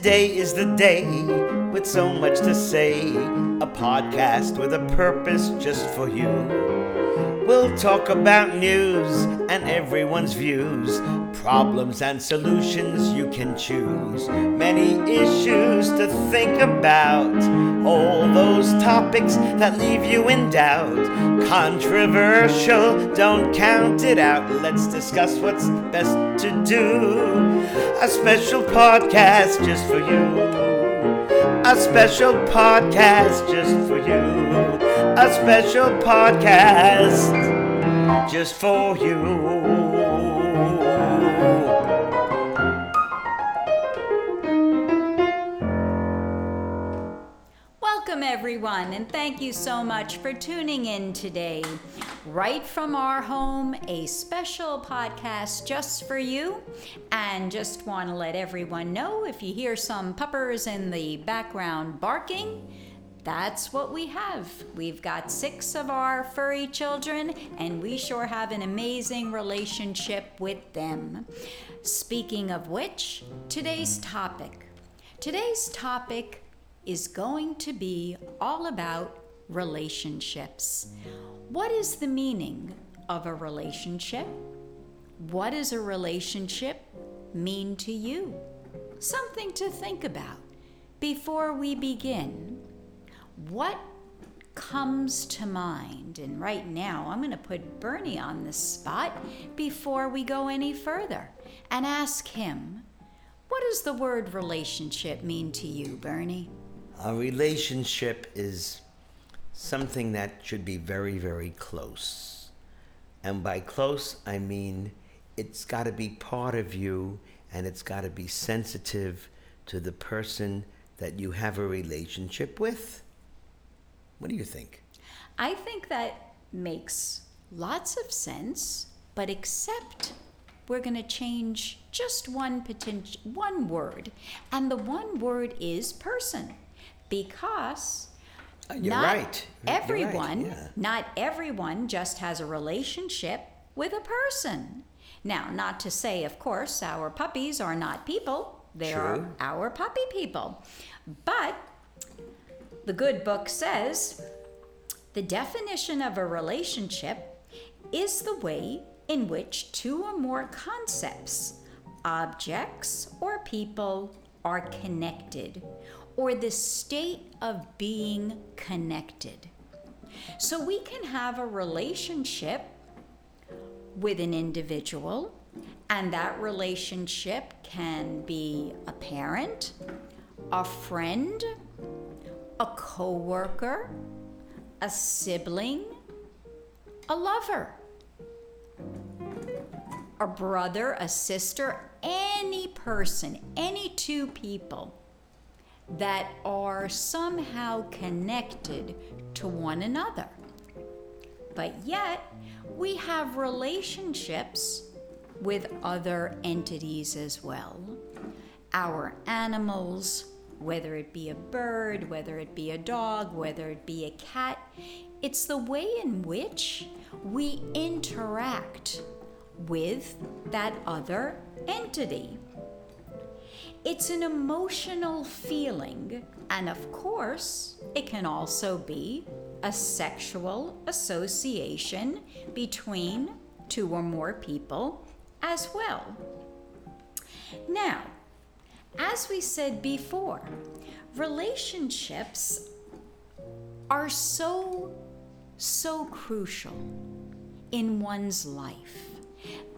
Today is the day with so much to say. A podcast with a purpose just for you. We'll talk about news and everyone's views, problems and solutions you can choose. Many issues to think about, all those topics that leave you in doubt. Controversial, don't count it out. Let's discuss what's best to do. A special podcast just for you. A special podcast just for you. A special podcast just for you. Welcome, everyone, and thank you so much for tuning in today. Right from our home, a special podcast just for you. And just want to let everyone know if you hear some puppers in the background barking, that's what we have. We've got six of our furry children, and we sure have an amazing relationship with them. Speaking of which, today's topic. Today's topic is going to be all about relationships. What is the meaning of a relationship? What does a relationship mean to you? Something to think about before we begin. What comes to mind? And right now, I'm going to put Bernie on the spot before we go any further and ask him what does the word relationship mean to you, Bernie? A relationship is something that should be very, very close. And by close, I mean it's got to be part of you and it's got to be sensitive to the person that you have a relationship with. What do you think? I think that makes lots of sense, but except we're going to change just one potential one word, and the one word is person, because Uh, You're not right. You're right, everyone, yeah. not everyone just has a relationship with a person. Now, not to say, of course, our puppies are not people; they are our puppy people, but the good book says the definition of a relationship is the way in which two or more concepts, objects, or people are connected, or the state of being connected. So we can have a relationship with an individual, and that relationship can be a parent, a friend, a coworker, a sibling, a lover, a brother, a sister, any person, any two people that are somehow connected to one another. But yet, we have relationships with other entities as well. Our animals, whether it be a bird, whether it be a dog, whether it be a cat, it's the way in which we interact with that other entity. It's an emotional feeling, and of course, it can also be a sexual association between two or more people as well. Now, as we said before, relationships are so, so crucial in one's life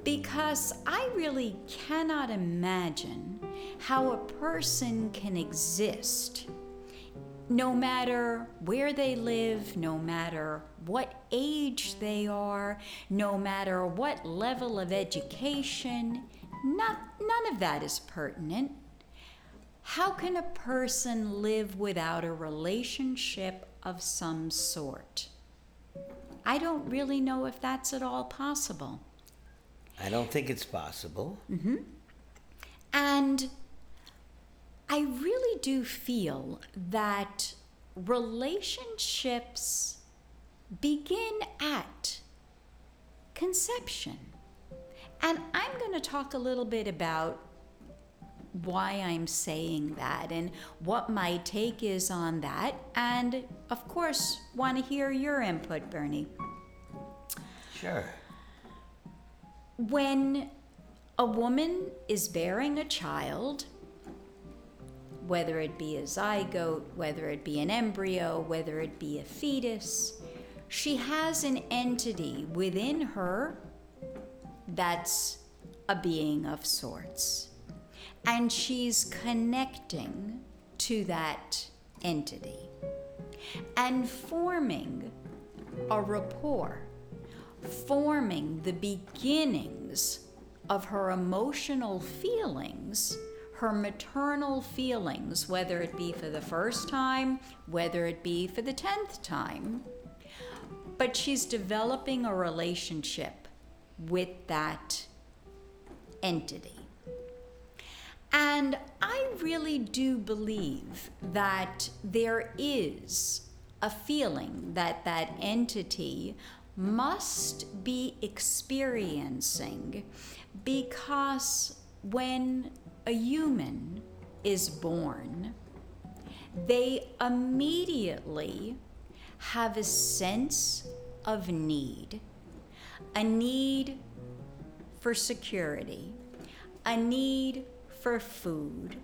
because I really cannot imagine how a person can exist no matter where they live, no matter what age they are, no matter what level of education, not, none of that is pertinent. How can a person live without a relationship of some sort? I don't really know if that's at all possible. I don't think it's possible. Mm-hmm. And I really do feel that relationships begin at conception. And I'm going to talk a little bit about why I'm saying that and what my take is on that. And of course, want to hear your input, Bernie. Sure. When a woman is bearing a child, whether it be a zygote, whether it be an embryo, whether it be a fetus, she has an entity within her that's a being of sorts. And she's connecting to that entity and forming a rapport, forming the beginnings of her emotional feelings, her maternal feelings, whether it be for the first time, whether it be for the tenth time. But she's developing a relationship with that entity. And I really do believe that there is a feeling that that entity must be experiencing because when a human is born, they immediately have a sense of need, a need for security, a need for food,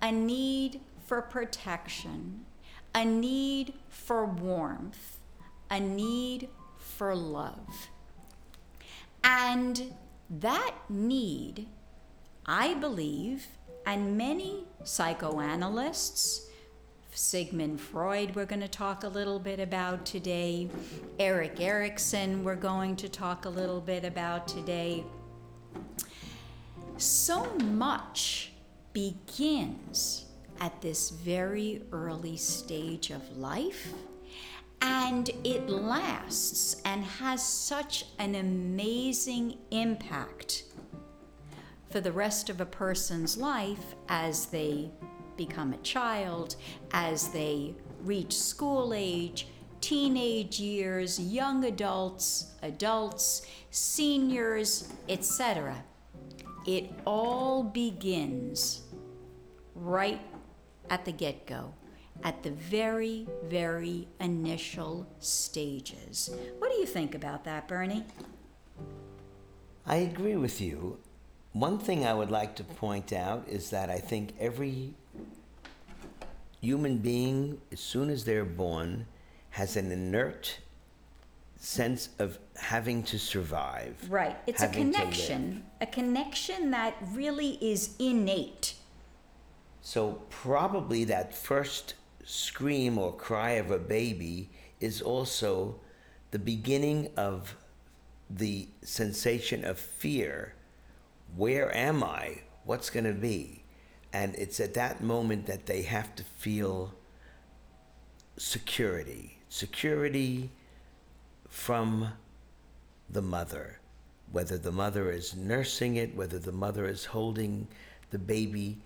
a need for protection, a need for warmth, a need for love. And that need, I believe, and many psychoanalysts, Sigmund Freud, we're going to talk a little bit about today, Erik Erikson, we're going to talk a little bit about today. So much begins at this very early stage of life and it lasts and has such an amazing impact for the rest of a person's life as they become a child, as they reach school age, teenage years, young adults, adults, seniors, etc. It all begins right at the get go at the very, very initial stages. What do you think about that, Bernie? I agree with you. One thing I would like to point out is that I think every human being, as soon as they're born, has an inert sense of having to survive. Right. It's a connection, a connection that really is innate. So, probably that first scream or cry of a baby is also the beginning of the sensation of fear. Where am I? What's going to be? And it's at that moment that they have to feel security. Security from the mother, whether the mother is nursing it, whether the mother is holding the baby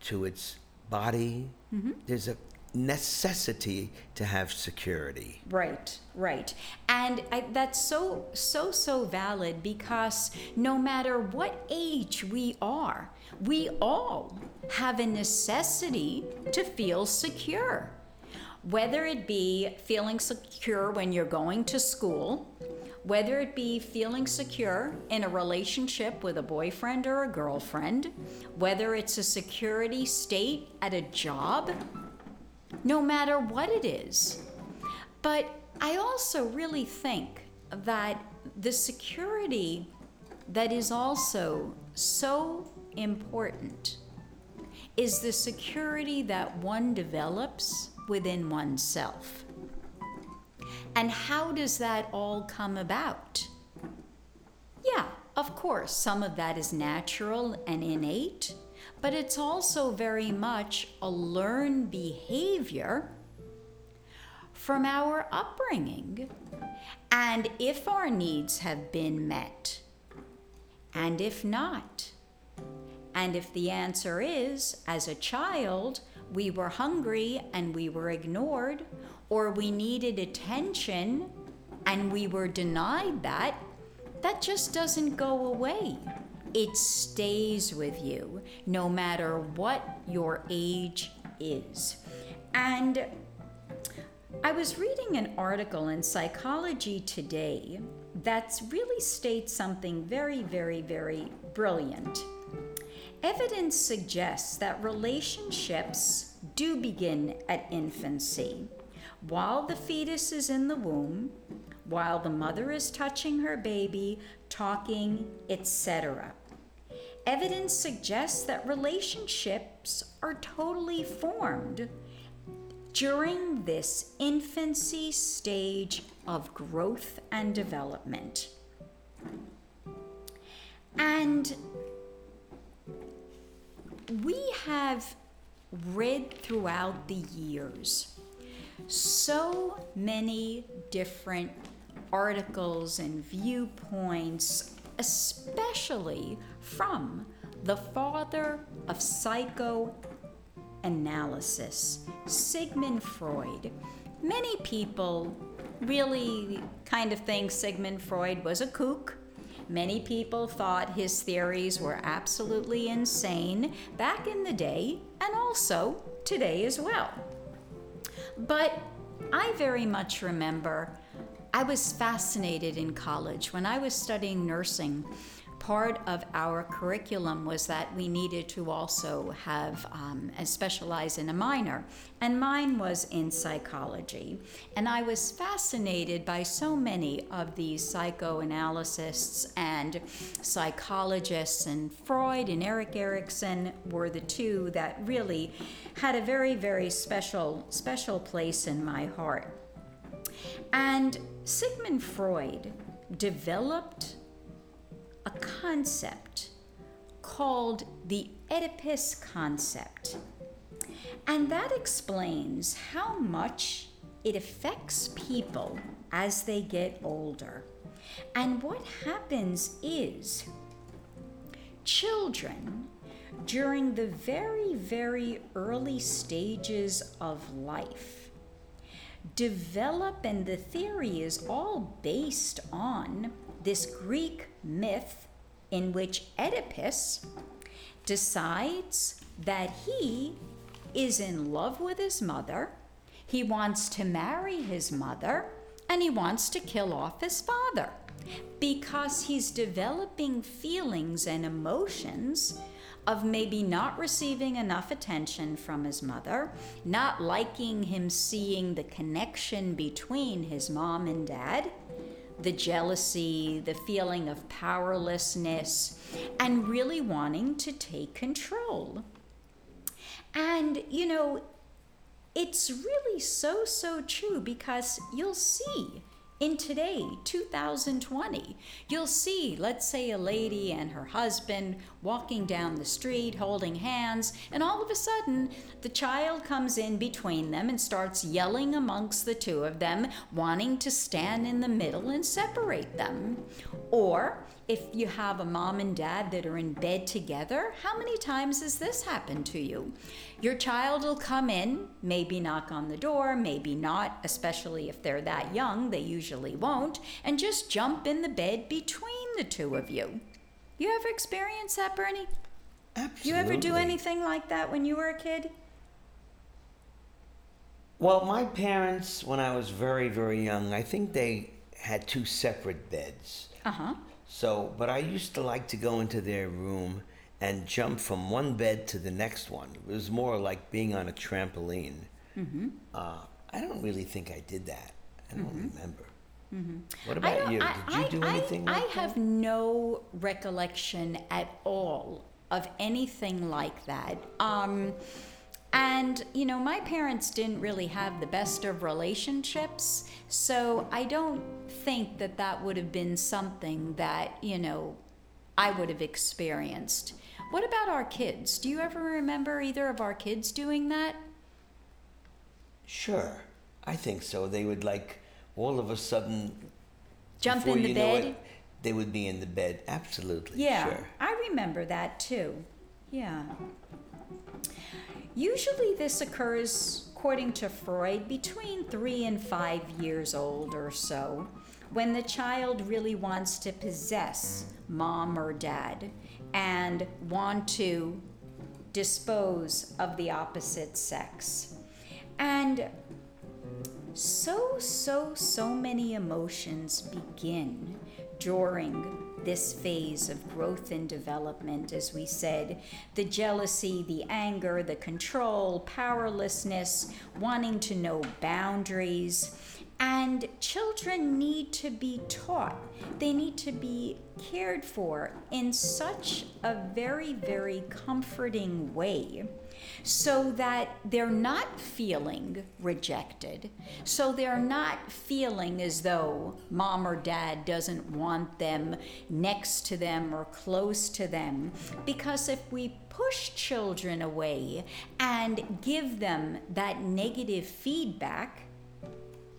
to its body. Mm-hmm. There's a necessity to have security. Right, right. And I, that's so, so, so valid because no matter what age we are, we all have a necessity to feel secure. Whether it be feeling secure when you're going to school, whether it be feeling secure in a relationship with a boyfriend or a girlfriend, whether it's a security state at a job, no matter what it is. But I also really think that the security that is also so important is the security that one develops within oneself. And how does that all come about? Yeah, of course, some of that is natural and innate but it's also very much a learned behavior from our upbringing. And if our needs have been met, and if not, and if the answer is, as a child, we were hungry and we were ignored, or we needed attention and we were denied that, that just doesn't go away it stays with you no matter what your age is. And I was reading an article in Psychology Today that really states something very, very, very brilliant. Evidence suggests that relationships do begin at infancy. While the fetus is in the womb, while the mother is touching her baby, talking, etc. Evidence suggests that relationships are totally formed during this infancy stage of growth and development. And we have read throughout the years so many different articles and viewpoints, especially from the father of psychoanalysis, Sigmund Freud. Many people really kind of think Sigmund Freud was a kook. Many people thought his theories were absolutely insane back in the day and also today as well. But I very much remember I was fascinated in college when I was studying nursing part of our curriculum was that we needed to also have um, and specialize in a minor, and mine was in psychology. And I was fascinated by so many of these psychoanalysts and psychologists, and Freud and Erik Erikson were the two that really had a very, very special, special place in my heart. And Sigmund Freud developed a concept called the Oedipus concept. And that explains how much it affects people as they get older. And what happens is children during the very, very early stages of life develop, and the theory is all based on this Greek myth in which Oedipus decides that he is in love with his mother, he wants to marry his mother, and he wants to kill off his father. Because he's developing feelings and emotions of maybe not receiving enough attention from his mother, not liking him seeing the connection between his mom and dad, the jealousy, the feeling of powerlessness, and really wanting to take control. And, you know, it's really so, so true because you'll see in today, 2020, you'll see, let's say, a lady and her husband walking down the street holding hands, and all of a sudden, the child comes in between them and starts yelling amongst the two of them, wanting to stand in the middle and separate them. Or if you have a mom and dad that are in bed together, how many times has this happened to you? Your child will come in, maybe knock on the door, maybe not, especially if they're that young, they usually won't, and just jump in the bed between the two of you. You ever experience that, Bernie? Absolutely. You ever do anything like that when you were a kid? Well, my parents, when I was very, very young, I think they had two separate beds. Uh huh. So, but I used to like to go into their room and jump from one bed to the next one. It was more like being on a trampoline. Mm-hmm. Uh, I don't really think I did that. I don't Mm-hmm. remember. What about you? Did you do I, anything I, like I have no recollection at all of anything like that. Um, and, you know, my parents didn't really have the best of relationships, so I don't think that that would have been something that, you know, I would have experienced. What about our kids? Do you ever remember either of our kids doing that? Sure, I think so. They would like all of a sudden Jump in the bed? it, they would be in the bed. Absolutely. Yeah, Sure. I remember that too. Yeah. Usually, this occurs, according to Freud, between three and five years old or so, when the child really wants to possess mom or dad. and want to dispose of the opposite sex. And so, so, so many emotions begin during this phase of growth and development, as we said the jealousy, the anger, the control, powerlessness, wanting to know boundaries. And children need to be taught, they need to be cared for in such a very, very comforting way so that they're not feeling rejected, so they're not feeling as though mom or dad doesn't want them next to them or close to them. Because if we push children away and give them that negative feedback,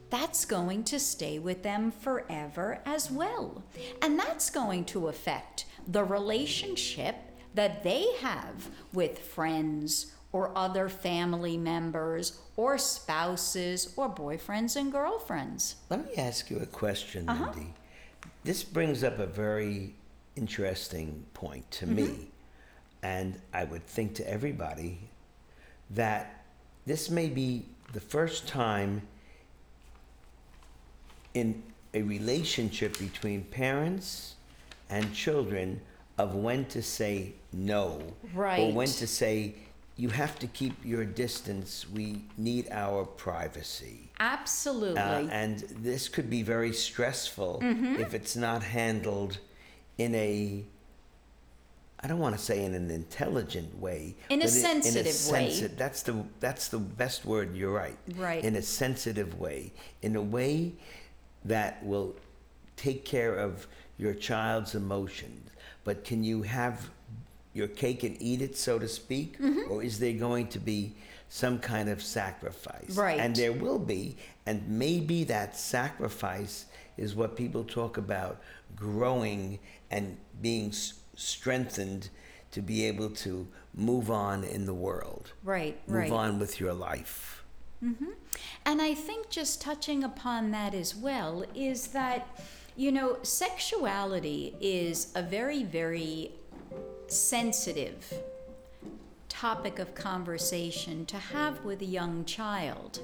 that's going to stay with them forever as well. And that's going to affect the relationship that they have with friends or other family members or spouses or boyfriends and girlfriends. Let me ask you a question, uh-huh. Mindy. This brings up a very interesting point to mm-hmm. me, and I would think to everybody that this may be the first time in a relationship between parents and children of when to say no right. or when to say you have to keep your distance we need our privacy absolutely uh, and this could be very stressful mm-hmm. if it's not handled in a I don't want to say in an intelligent way. In a sensitive in a sensi- way. That's the that's the best word. You're right. Right. In a sensitive way, in a way that will take care of your child's emotions. But can you have your cake and eat it, so to speak? Mm-hmm. Or is there going to be some kind of sacrifice? Right. And there will be. And maybe that sacrifice is what people talk about growing and being strengthened to be able to move on in the world. Right, move right. Move on with your life. Mm-hmm. And I think just touching upon that as well is that, you know, sexuality is a very, very sensitive topic of conversation to have with a young child.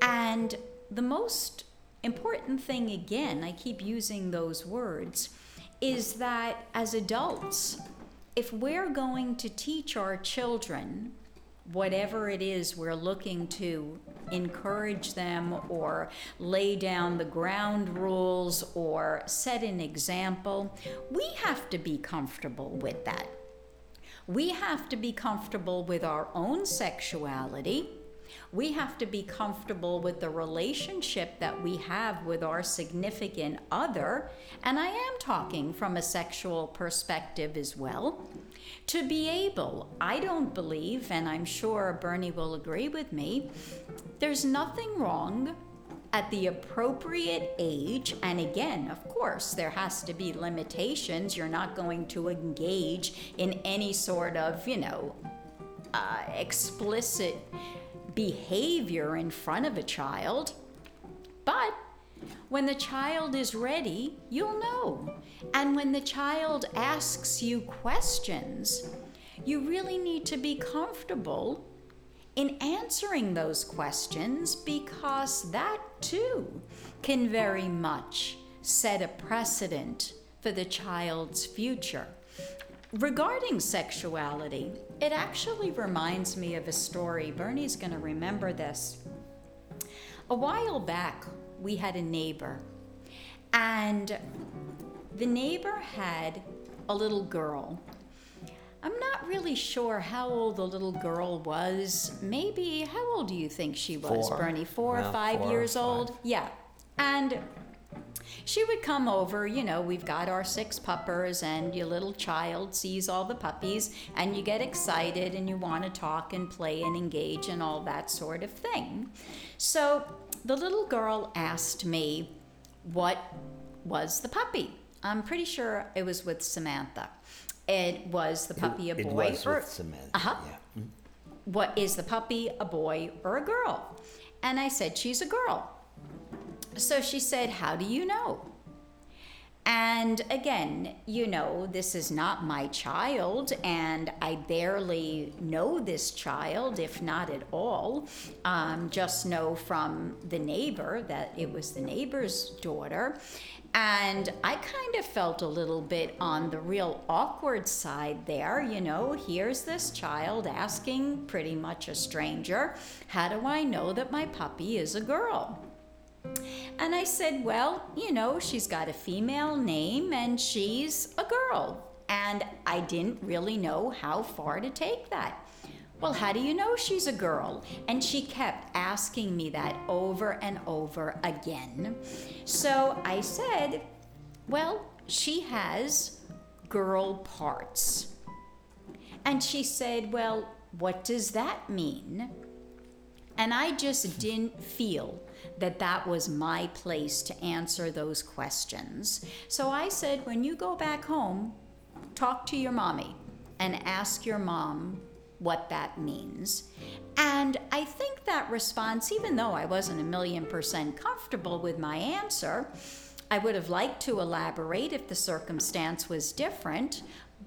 And the most important thing, again, I keep using those words, is that as adults, if we're going to teach our children whatever it is we're looking to encourage them or lay down the ground rules or set an example, we have to be comfortable with that. We have to be comfortable with our own sexuality we have to be comfortable with the relationship that we have with our significant other, and I am talking from a sexual perspective as well. To be able, I don't believe, and I'm sure Bernie will agree with me, there's nothing wrong at the appropriate age. And again, of course, there has to be limitations. You're not going to engage in any sort of, you know, uh, explicit behavior in front of a child. But when the child is ready, you'll know. And when the child asks you questions, you really need to be comfortable in answering those questions because that too can very much set a precedent for the child's future. Regarding sexuality, it actually reminds me of a story. Bernie's going to remember this. A while back, we had a neighbor, and the neighbor had a little girl. I'm not really sure how old the little girl was. Maybe, how old do you think she was, four. Bernie? Four or five four years or five. old? Yeah. And she would come over, you know, we've got our six puppers, and your little child sees all the puppies, and you get excited and you want to talk and play and engage and all that sort of thing. So the little girl asked me what was the puppy. I'm pretty sure it was with Samantha. It was the puppy a boy it was or with Samantha. Uh-huh. Yeah. What is the puppy a boy or a girl? And I said she's a girl. So she said, How do you know? And again, you know, this is not my child, and I barely know this child, if not at all. Um, just know from the neighbor that it was the neighbor's daughter. And I kind of felt a little bit on the real awkward side there. You know, here's this child asking pretty much a stranger, How do I know that my puppy is a girl? And I said, Well, you know, she's got a female name and she's a girl. And I didn't really know how far to take that. Well, how do you know she's a girl? And she kept asking me that over and over again. So I said, Well, she has girl parts. And she said, Well, what does that mean? And I just didn't feel that that was my place to answer those questions. So I said, when you go back home, talk to your mommy and ask your mom what that means. And I think that response, even though I wasn't a million percent comfortable with my answer, I would have liked to elaborate if the circumstance was different,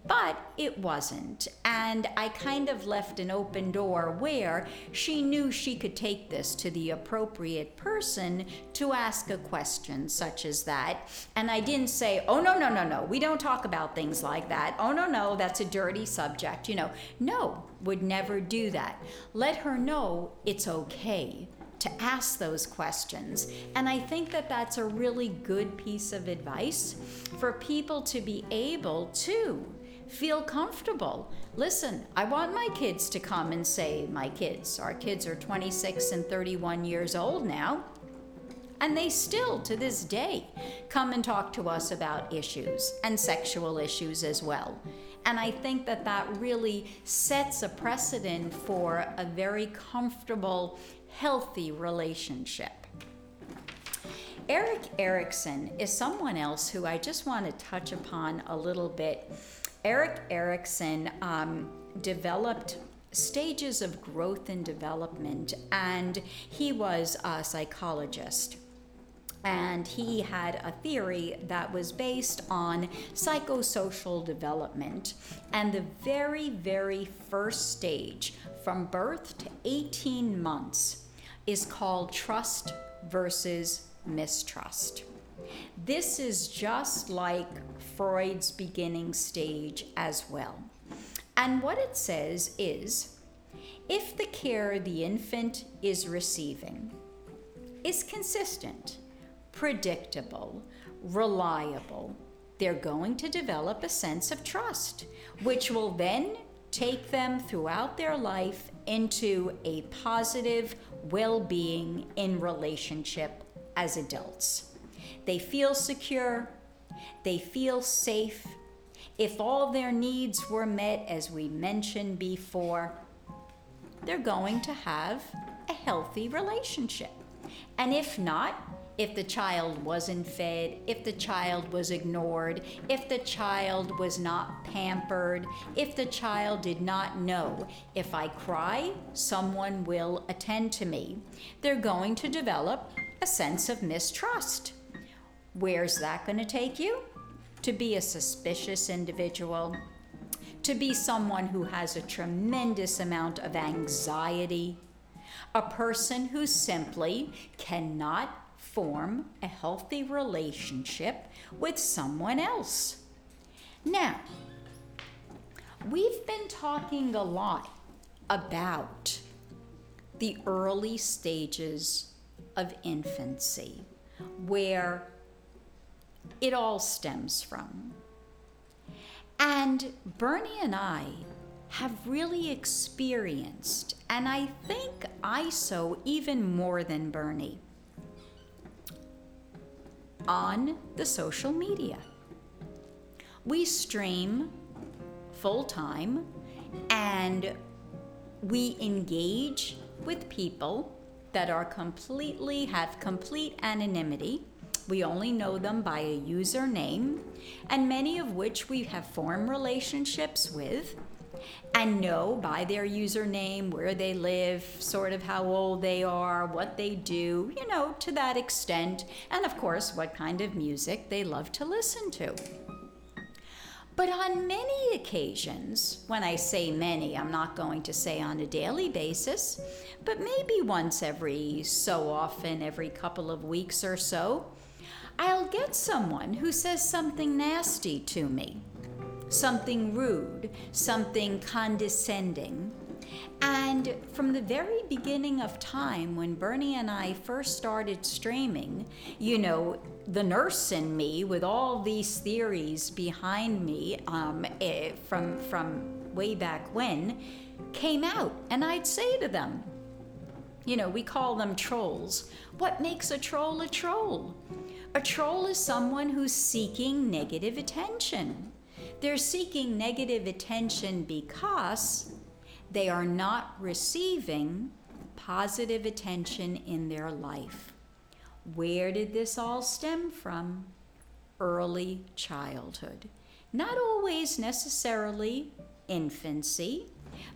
but it wasn't. And I kind of left an open door where she knew she could take this to the appropriate person to ask a question such as that. And I didn't say, oh, no, no, no, no, we don't talk about things like that. Oh, no, no, that's a dirty subject. You know, no, would never do that. Let her know it's okay to ask those questions. And I think that that's a really good piece of advice for people to be able to feel comfortable. Listen, I want my kids to come and say, my kids, our kids are 26 and 31 years old now. And they still, to this day, come and talk to us about issues and sexual issues as well. And I think that that really sets a precedent for a very comfortable, healthy relationship. Erik Erikson is someone else who I just want to touch upon a little bit Erik Erikson um, developed stages of growth and development, and he was a psychologist. And he had a theory that was based on psychosocial development. And the very, very first stage, from birth to 18 months, is called trust versus mistrust. This is just like Freud's beginning stage as well. And what it says is if the care the infant is receiving is consistent, predictable, reliable, they're going to develop a sense of trust, which will then take them throughout their life into a positive well being in relationship as adults. They feel secure, they feel safe. If all their needs were met, as we mentioned before, they're going to have a healthy relationship. And if not, if the child wasn't fed, if the child was ignored, if the child was not pampered, if the child did not know, if I cry, someone will attend to me, they're going to develop a sense of mistrust. Where's that going to take you? To be a suspicious individual, to be someone who has a tremendous amount of anxiety, a person who simply cannot form a healthy relationship with someone else. Now, we've been talking a lot about the early stages of infancy, where it all stems from. And Bernie and I have really experienced, and I think I so even more than Bernie, on the social media. We stream full time and we engage with people that are completely have complete anonymity we only know them by a username, and many of which we have formed relationships with. and know by their username where they live, sort of how old they are, what they do, you know, to that extent, and of course, what kind of music they love to listen to. But on many occasions, when I say many, I'm not going to say on a daily basis, but maybe once every so often, every couple of weeks or so, I'll get someone who says something nasty to me something rude, something condescending. And from the very beginning of time, when Bernie and I first started streaming, you know, the nurse in me, with all these theories behind me um, eh, from, from way back when, came out. And I'd say to them, you know, we call them trolls. What makes a troll a troll? A troll is someone who's seeking negative attention. They're seeking negative attention because they are not receiving positive attention in their life. Where did this all stem from? Early childhood. Not always necessarily infancy,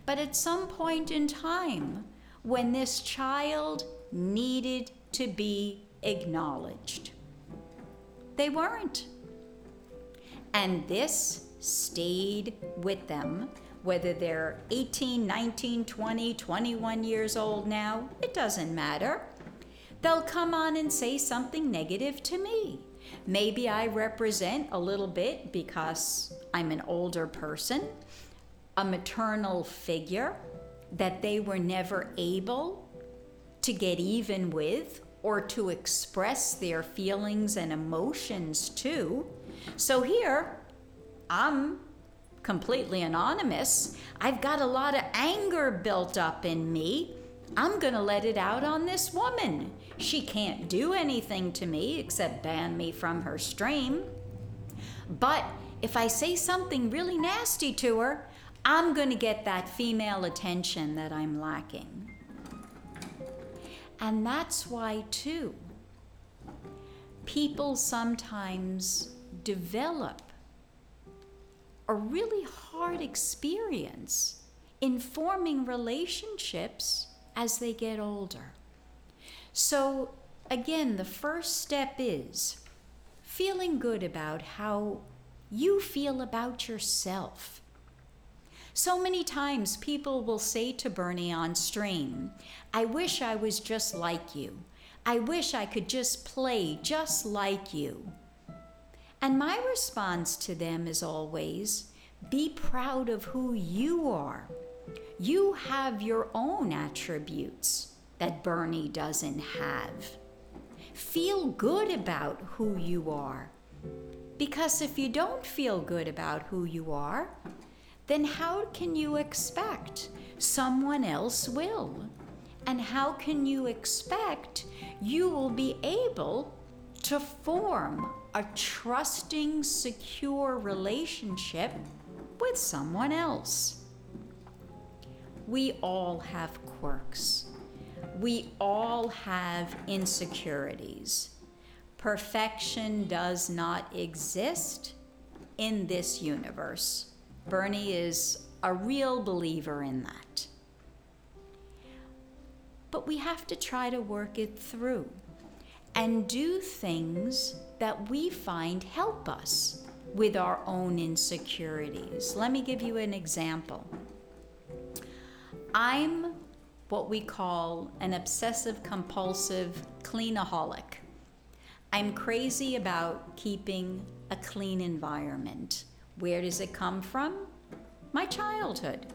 but at some point in time when this child needed to be acknowledged. They weren't. And this stayed with them, whether they're 18, 19, 20, 21 years old now, it doesn't matter. They'll come on and say something negative to me. Maybe I represent a little bit because I'm an older person, a maternal figure that they were never able to get even with or to express their feelings and emotions too. So here, I'm completely anonymous. I've got a lot of anger built up in me. I'm going to let it out on this woman. She can't do anything to me except ban me from her stream. But if I say something really nasty to her, I'm going to get that female attention that I'm lacking. And that's why, too, people sometimes develop a really hard experience in forming relationships as they get older. So, again, the first step is feeling good about how you feel about yourself. So many times people will say to Bernie on stream, I wish I was just like you. I wish I could just play just like you. And my response to them is always be proud of who you are. You have your own attributes that Bernie doesn't have. Feel good about who you are. Because if you don't feel good about who you are, then how can you expect someone else will? And how can you expect you will be able to form a trusting, secure relationship with someone else. We all have quirks. We all have insecurities. Perfection does not exist in this universe. Bernie is a real believer in that. But we have to try to work it through and do things that we find help us with our own insecurities. Let me give you an example. I'm what we call an obsessive compulsive cleanaholic. I'm crazy about keeping a clean environment. Where does it come from? My childhood.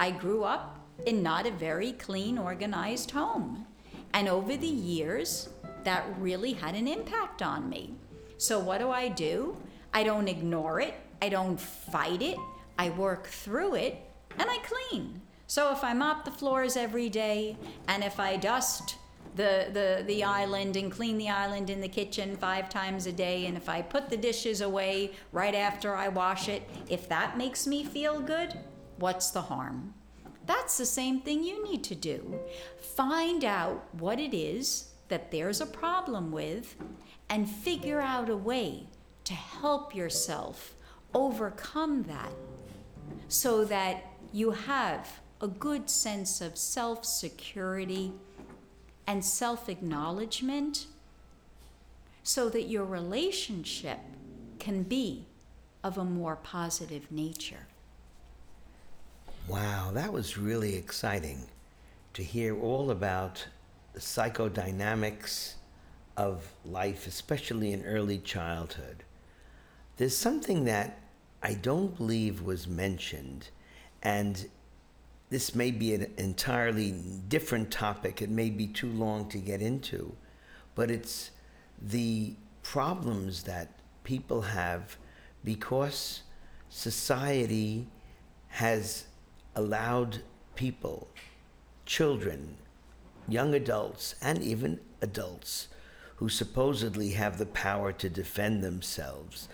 I grew up in not a very clean, organized home. And over the years, that really had an impact on me. So, what do I do? I don't ignore it, I don't fight it, I work through it, and I clean. So, if I mop the floors every day, and if I dust the, the, the island and clean the island in the kitchen five times a day, and if I put the dishes away right after I wash it, if that makes me feel good, what's the harm? That's the same thing you need to do. Find out what it is that there's a problem with and figure out a way to help yourself overcome that so that you have a good sense of self security and self acknowledgement so that your relationship can be of a more positive nature. Wow, that was really exciting to hear all about the psychodynamics of life, especially in early childhood. There's something that I don't believe was mentioned, and this may be an entirely different topic. It may be too long to get into, but it's the problems that people have because society has allowed people, children, young adults, and even adults who supposedly have the power to defend themselves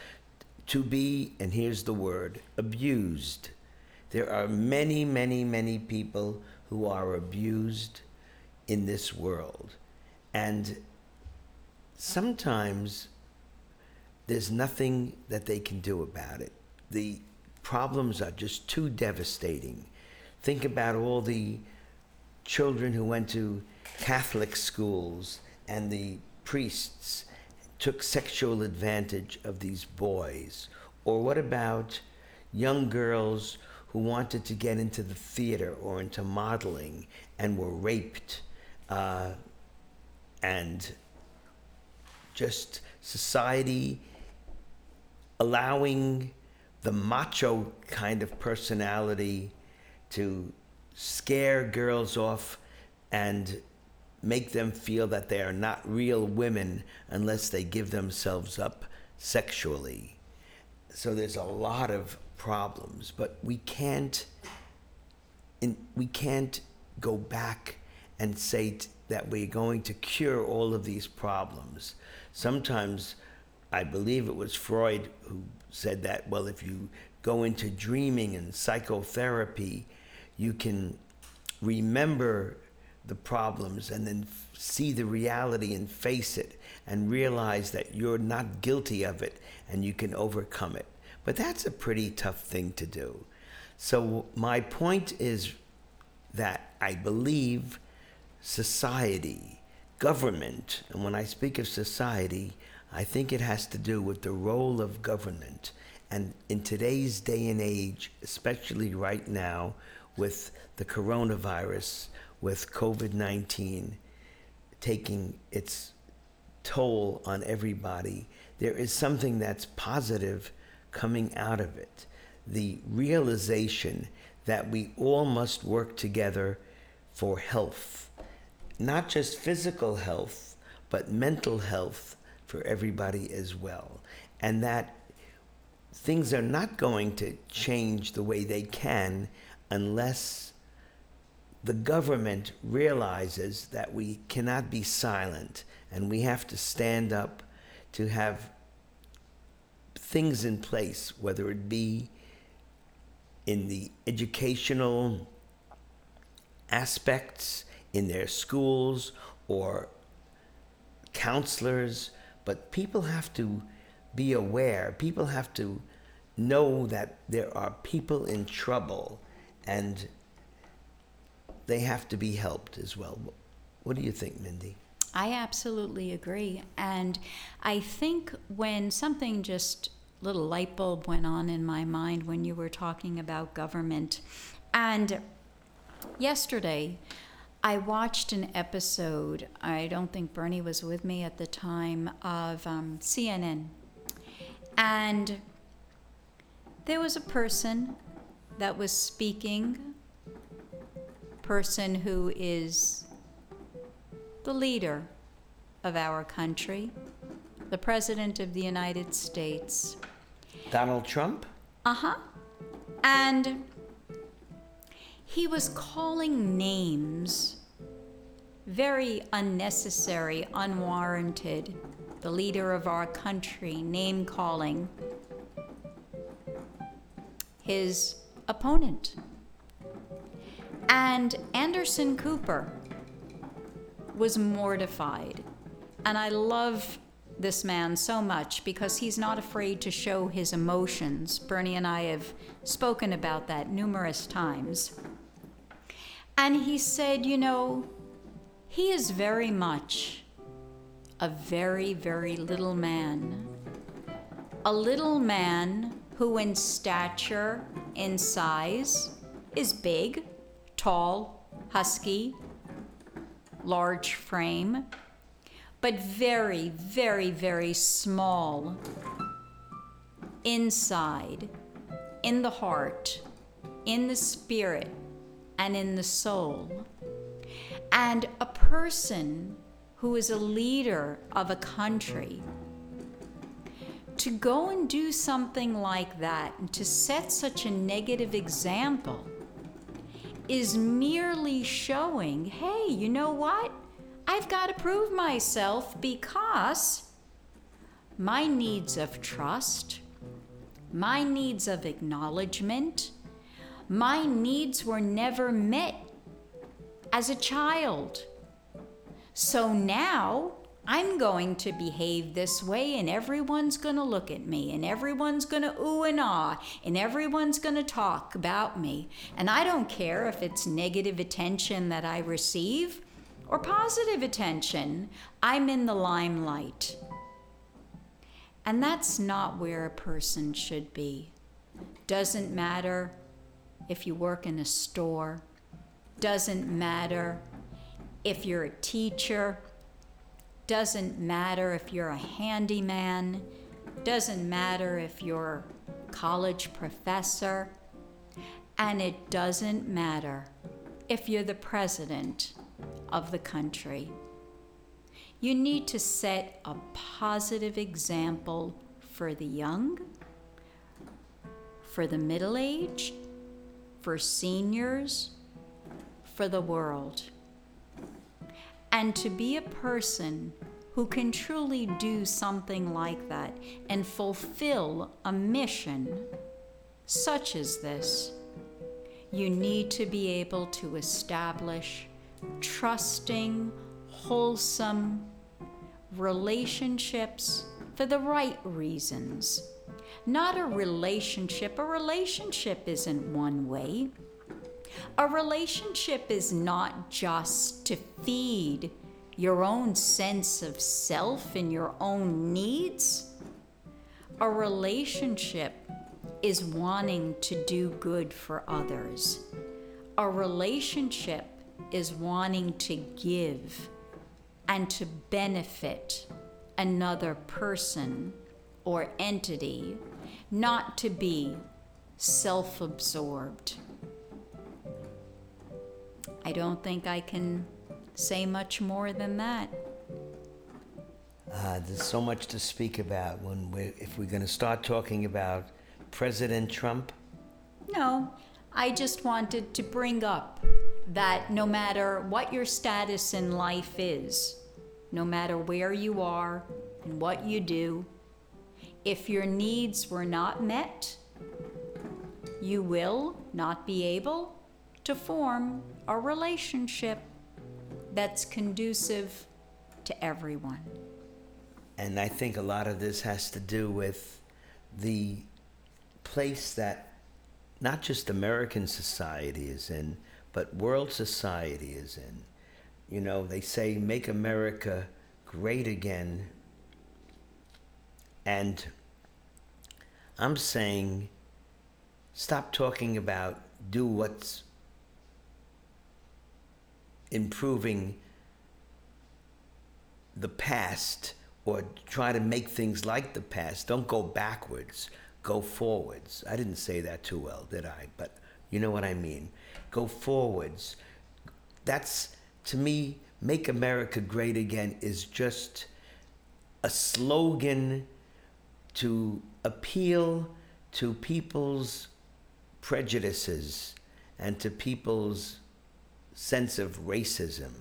to be, and here's the word, abused. There are many, many, many people who are abused in this world. And sometimes there's nothing that they can do about it. The problems are just too devastating. Think about all the children who went to Catholic schools and the priests took sexual advantage of these boys. Or what about young girls who wanted to get into the theater or into modeling and were raped uh, and just society allowing the macho kind of personality to scare girls off and make them feel that they are not real women unless they give themselves up sexually. So there's a lot of problems, but we can't in, we can't go back and say t- that we're going to cure all of these problems. Sometimes I believe it was Freud who said that, well, if you go into dreaming and psychotherapy, you can remember the problems and then see the reality and face it and realize that you're not guilty of it and you can overcome it. But that's a pretty tough thing to do. So, my point is that I believe society, government, and when I speak of society, I think it has to do with the role of government. And in today's day and age, especially right now with the coronavirus, with COVID 19 taking its toll on everybody, there is something that's positive coming out of it. The realization that we all must work together for health, not just physical health, but mental health for everybody as well. And that things are not going to change the way they can unless the government realizes that we cannot be silent and we have to stand up to have things in place, whether it be in the educational aspects in their schools or counselors but people have to be aware. People have to know that there are people in trouble and they have to be helped as well. What do you think, Mindy? I absolutely agree. And I think when something just little light bulb went on in my mind when you were talking about government. And yesterday, I watched an episode, I don't think Bernie was with me at the time, of um, CNN. And there was a person that was speaking, person who is the leader of our country, the President of the United States. Donald Trump? Uh huh. And he was calling names very unnecessary, unwarranted. The leader of our country name calling his opponent. And Anderson Cooper was mortified. And I love this man so much because he's not afraid to show his emotions. Bernie and I have spoken about that numerous times. And he said, You know, he is very much a very, very little man. A little man who, in stature, in size, is big, tall, husky, large frame, but very, very, very small inside, in the heart, in the spirit, and in the soul. And a person who is a leader of a country to go and do something like that and to set such a negative example is merely showing hey, you know what? I've got to prove myself because my needs of trust, my needs of acknowledgement, my needs were never met as a child. So now I'm going to behave this way, and everyone's going to look at me, and everyone's going to ooh and ah, and everyone's going to talk about me. And I don't care if it's negative attention that I receive or positive attention, I'm in the limelight. And that's not where a person should be. Doesn't matter if you work in a store, doesn't matter if you're a teacher. Doesn't matter if you're a handyman, doesn't matter if you're a college professor, and it doesn't matter if you're the president of the country. You need to set a positive example for the young, for the middle aged, for seniors, for the world and to be a person who can truly do something like that and fulfill a mission such as this, you need to be able to establish trusting, wholesome relationships for the right reasons. Not a relationship. A relationship isn't one way. A relationship is not just to feed your own sense of self and your own needs. A relationship is wanting to do good for others. A relationship is wanting to give and to benefit another person or entity, not to be self absorbed. I don't think I can say much more than that. Uh, there's so much to speak about when we if we're going to start talking about President Trump. No, I just wanted to bring up that no matter what your status in life is, no matter where you are and what you do, if your needs were not met, you will not be able to form a relationship that's conducive to everyone. And I think a lot of this has to do with the place that not just American society is in, but world society is in. You know, they say, make America great again. And I'm saying, stop talking about do what's improving the past or try to make things like the past. Don't go backwards, go forwards. I didn't say that too well, did I? But you know what I mean. Go forwards. That's, to me, Make America Great Again is just a slogan to appeal to people's prejudices and to people's sense of racism.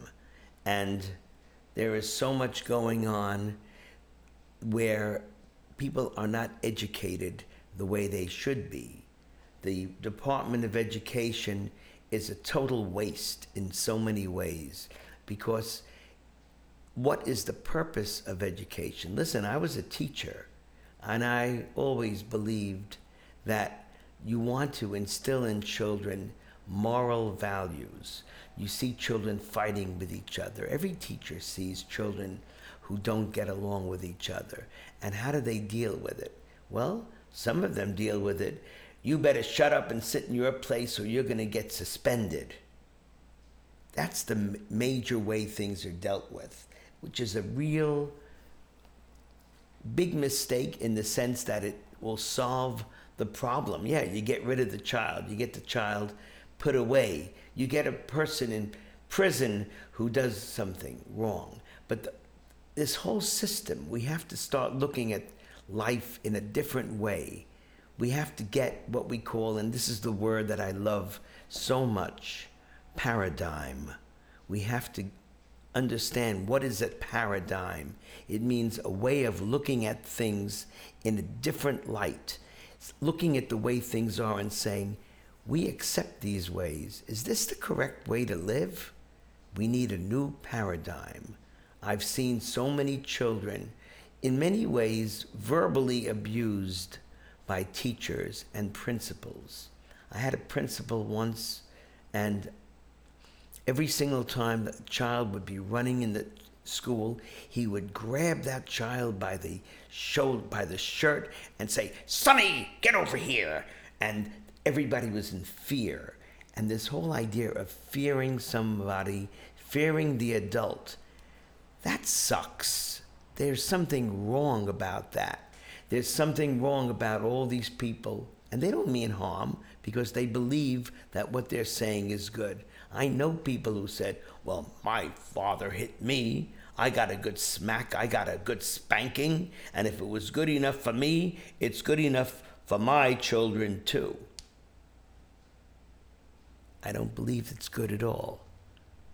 And there is so much going on where people are not educated the way they should be. The Department of Education is a total waste in so many ways because what is the purpose of education? Listen, I was a teacher, and I always believed that you want to instill in children moral values. You see children fighting with each other. Every teacher sees children who don't get along with each other. And how do they deal with it? Well, some of them deal with it. You better shut up and sit in your place or you're going to get suspended. That's the major way things are dealt with, which is a real big mistake in the sense that it will solve the problem. Yeah, you get rid of the child, you get the child put away, you get a person in prison who does something wrong. But the, this whole system, we have to start looking at life in a different way. We have to get what we call, and this is the word that I love so much paradigm. We have to understand what is a paradigm. It means a way of looking at things in a different light, looking at the way things are and saying, we accept these ways. Is this the correct way to live? We need a new paradigm. I've seen so many children, in many ways, verbally abused by teachers and principals. I had a principal once, and every single time the child would be running in the school, he would grab that child by the shoulder, by the shirt, and say, "Sonny, get over here!" And everybody was in fear. And this whole idea of fearing somebody, fearing the adult, that sucks. There's something wrong about that. There's something wrong about all these people, and they don't mean harm because they believe that what they're saying is good. I know people who said, Well, my father hit me. I got a good smack. I got a good spanking. And if it was good enough for me, it's good enough for my children too. I don't believe it's good at all.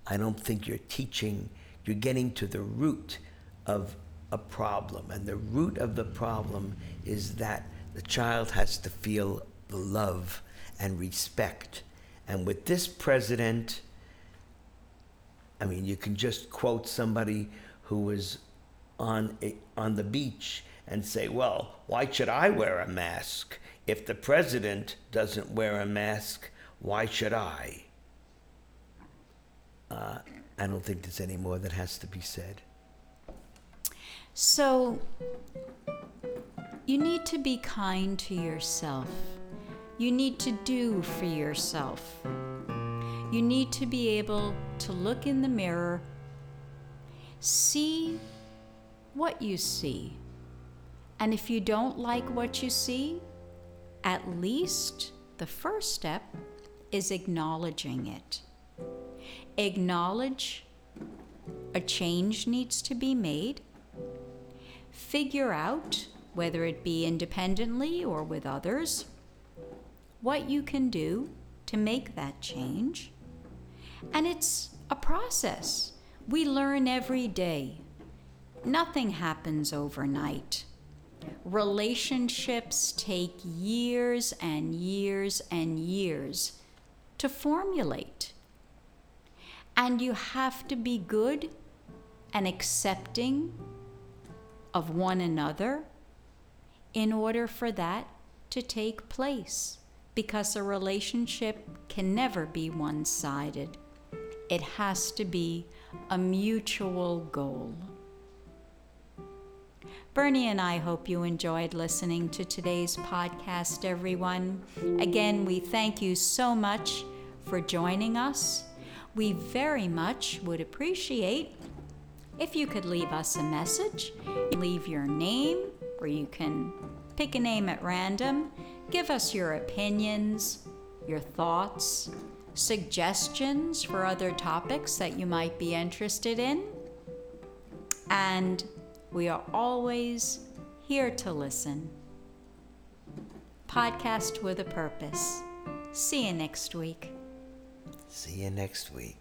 I don't think you're teaching you're getting to the root of a problem. And the root of the problem is that the child has to feel the love and respect. And with this president, I mean, you can just quote somebody who was on, a, on the beach and say, well, why should I wear a mask? If the president doesn't wear a mask, why should I? Uh, I don't think there's any more that has to be said. So, you need to be kind to yourself. You need to do for yourself. You need to be able to look in the mirror, see what you see. And if you don't like what you see, at least the first step is acknowledging it acknowledge a change needs to be made, figure out, whether it be independently or with others, what you can do to make that change. And it's a process. We learn every day. Nothing happens overnight. Relationships take years and years and years to formulate and you have to be good and accepting of one another in order for that to take place. Because a relationship can never be one sided, it has to be a mutual goal. Bernie and I hope you enjoyed listening to today's podcast, everyone. Again, we thank you so much for joining us. We very much would appreciate if you could leave us a message, leave your name, or you can pick a name at random. Give us your opinions, your thoughts, suggestions for other topics that you might be interested in. And we are always here to listen. Podcast with a purpose. See you next week. See you next week.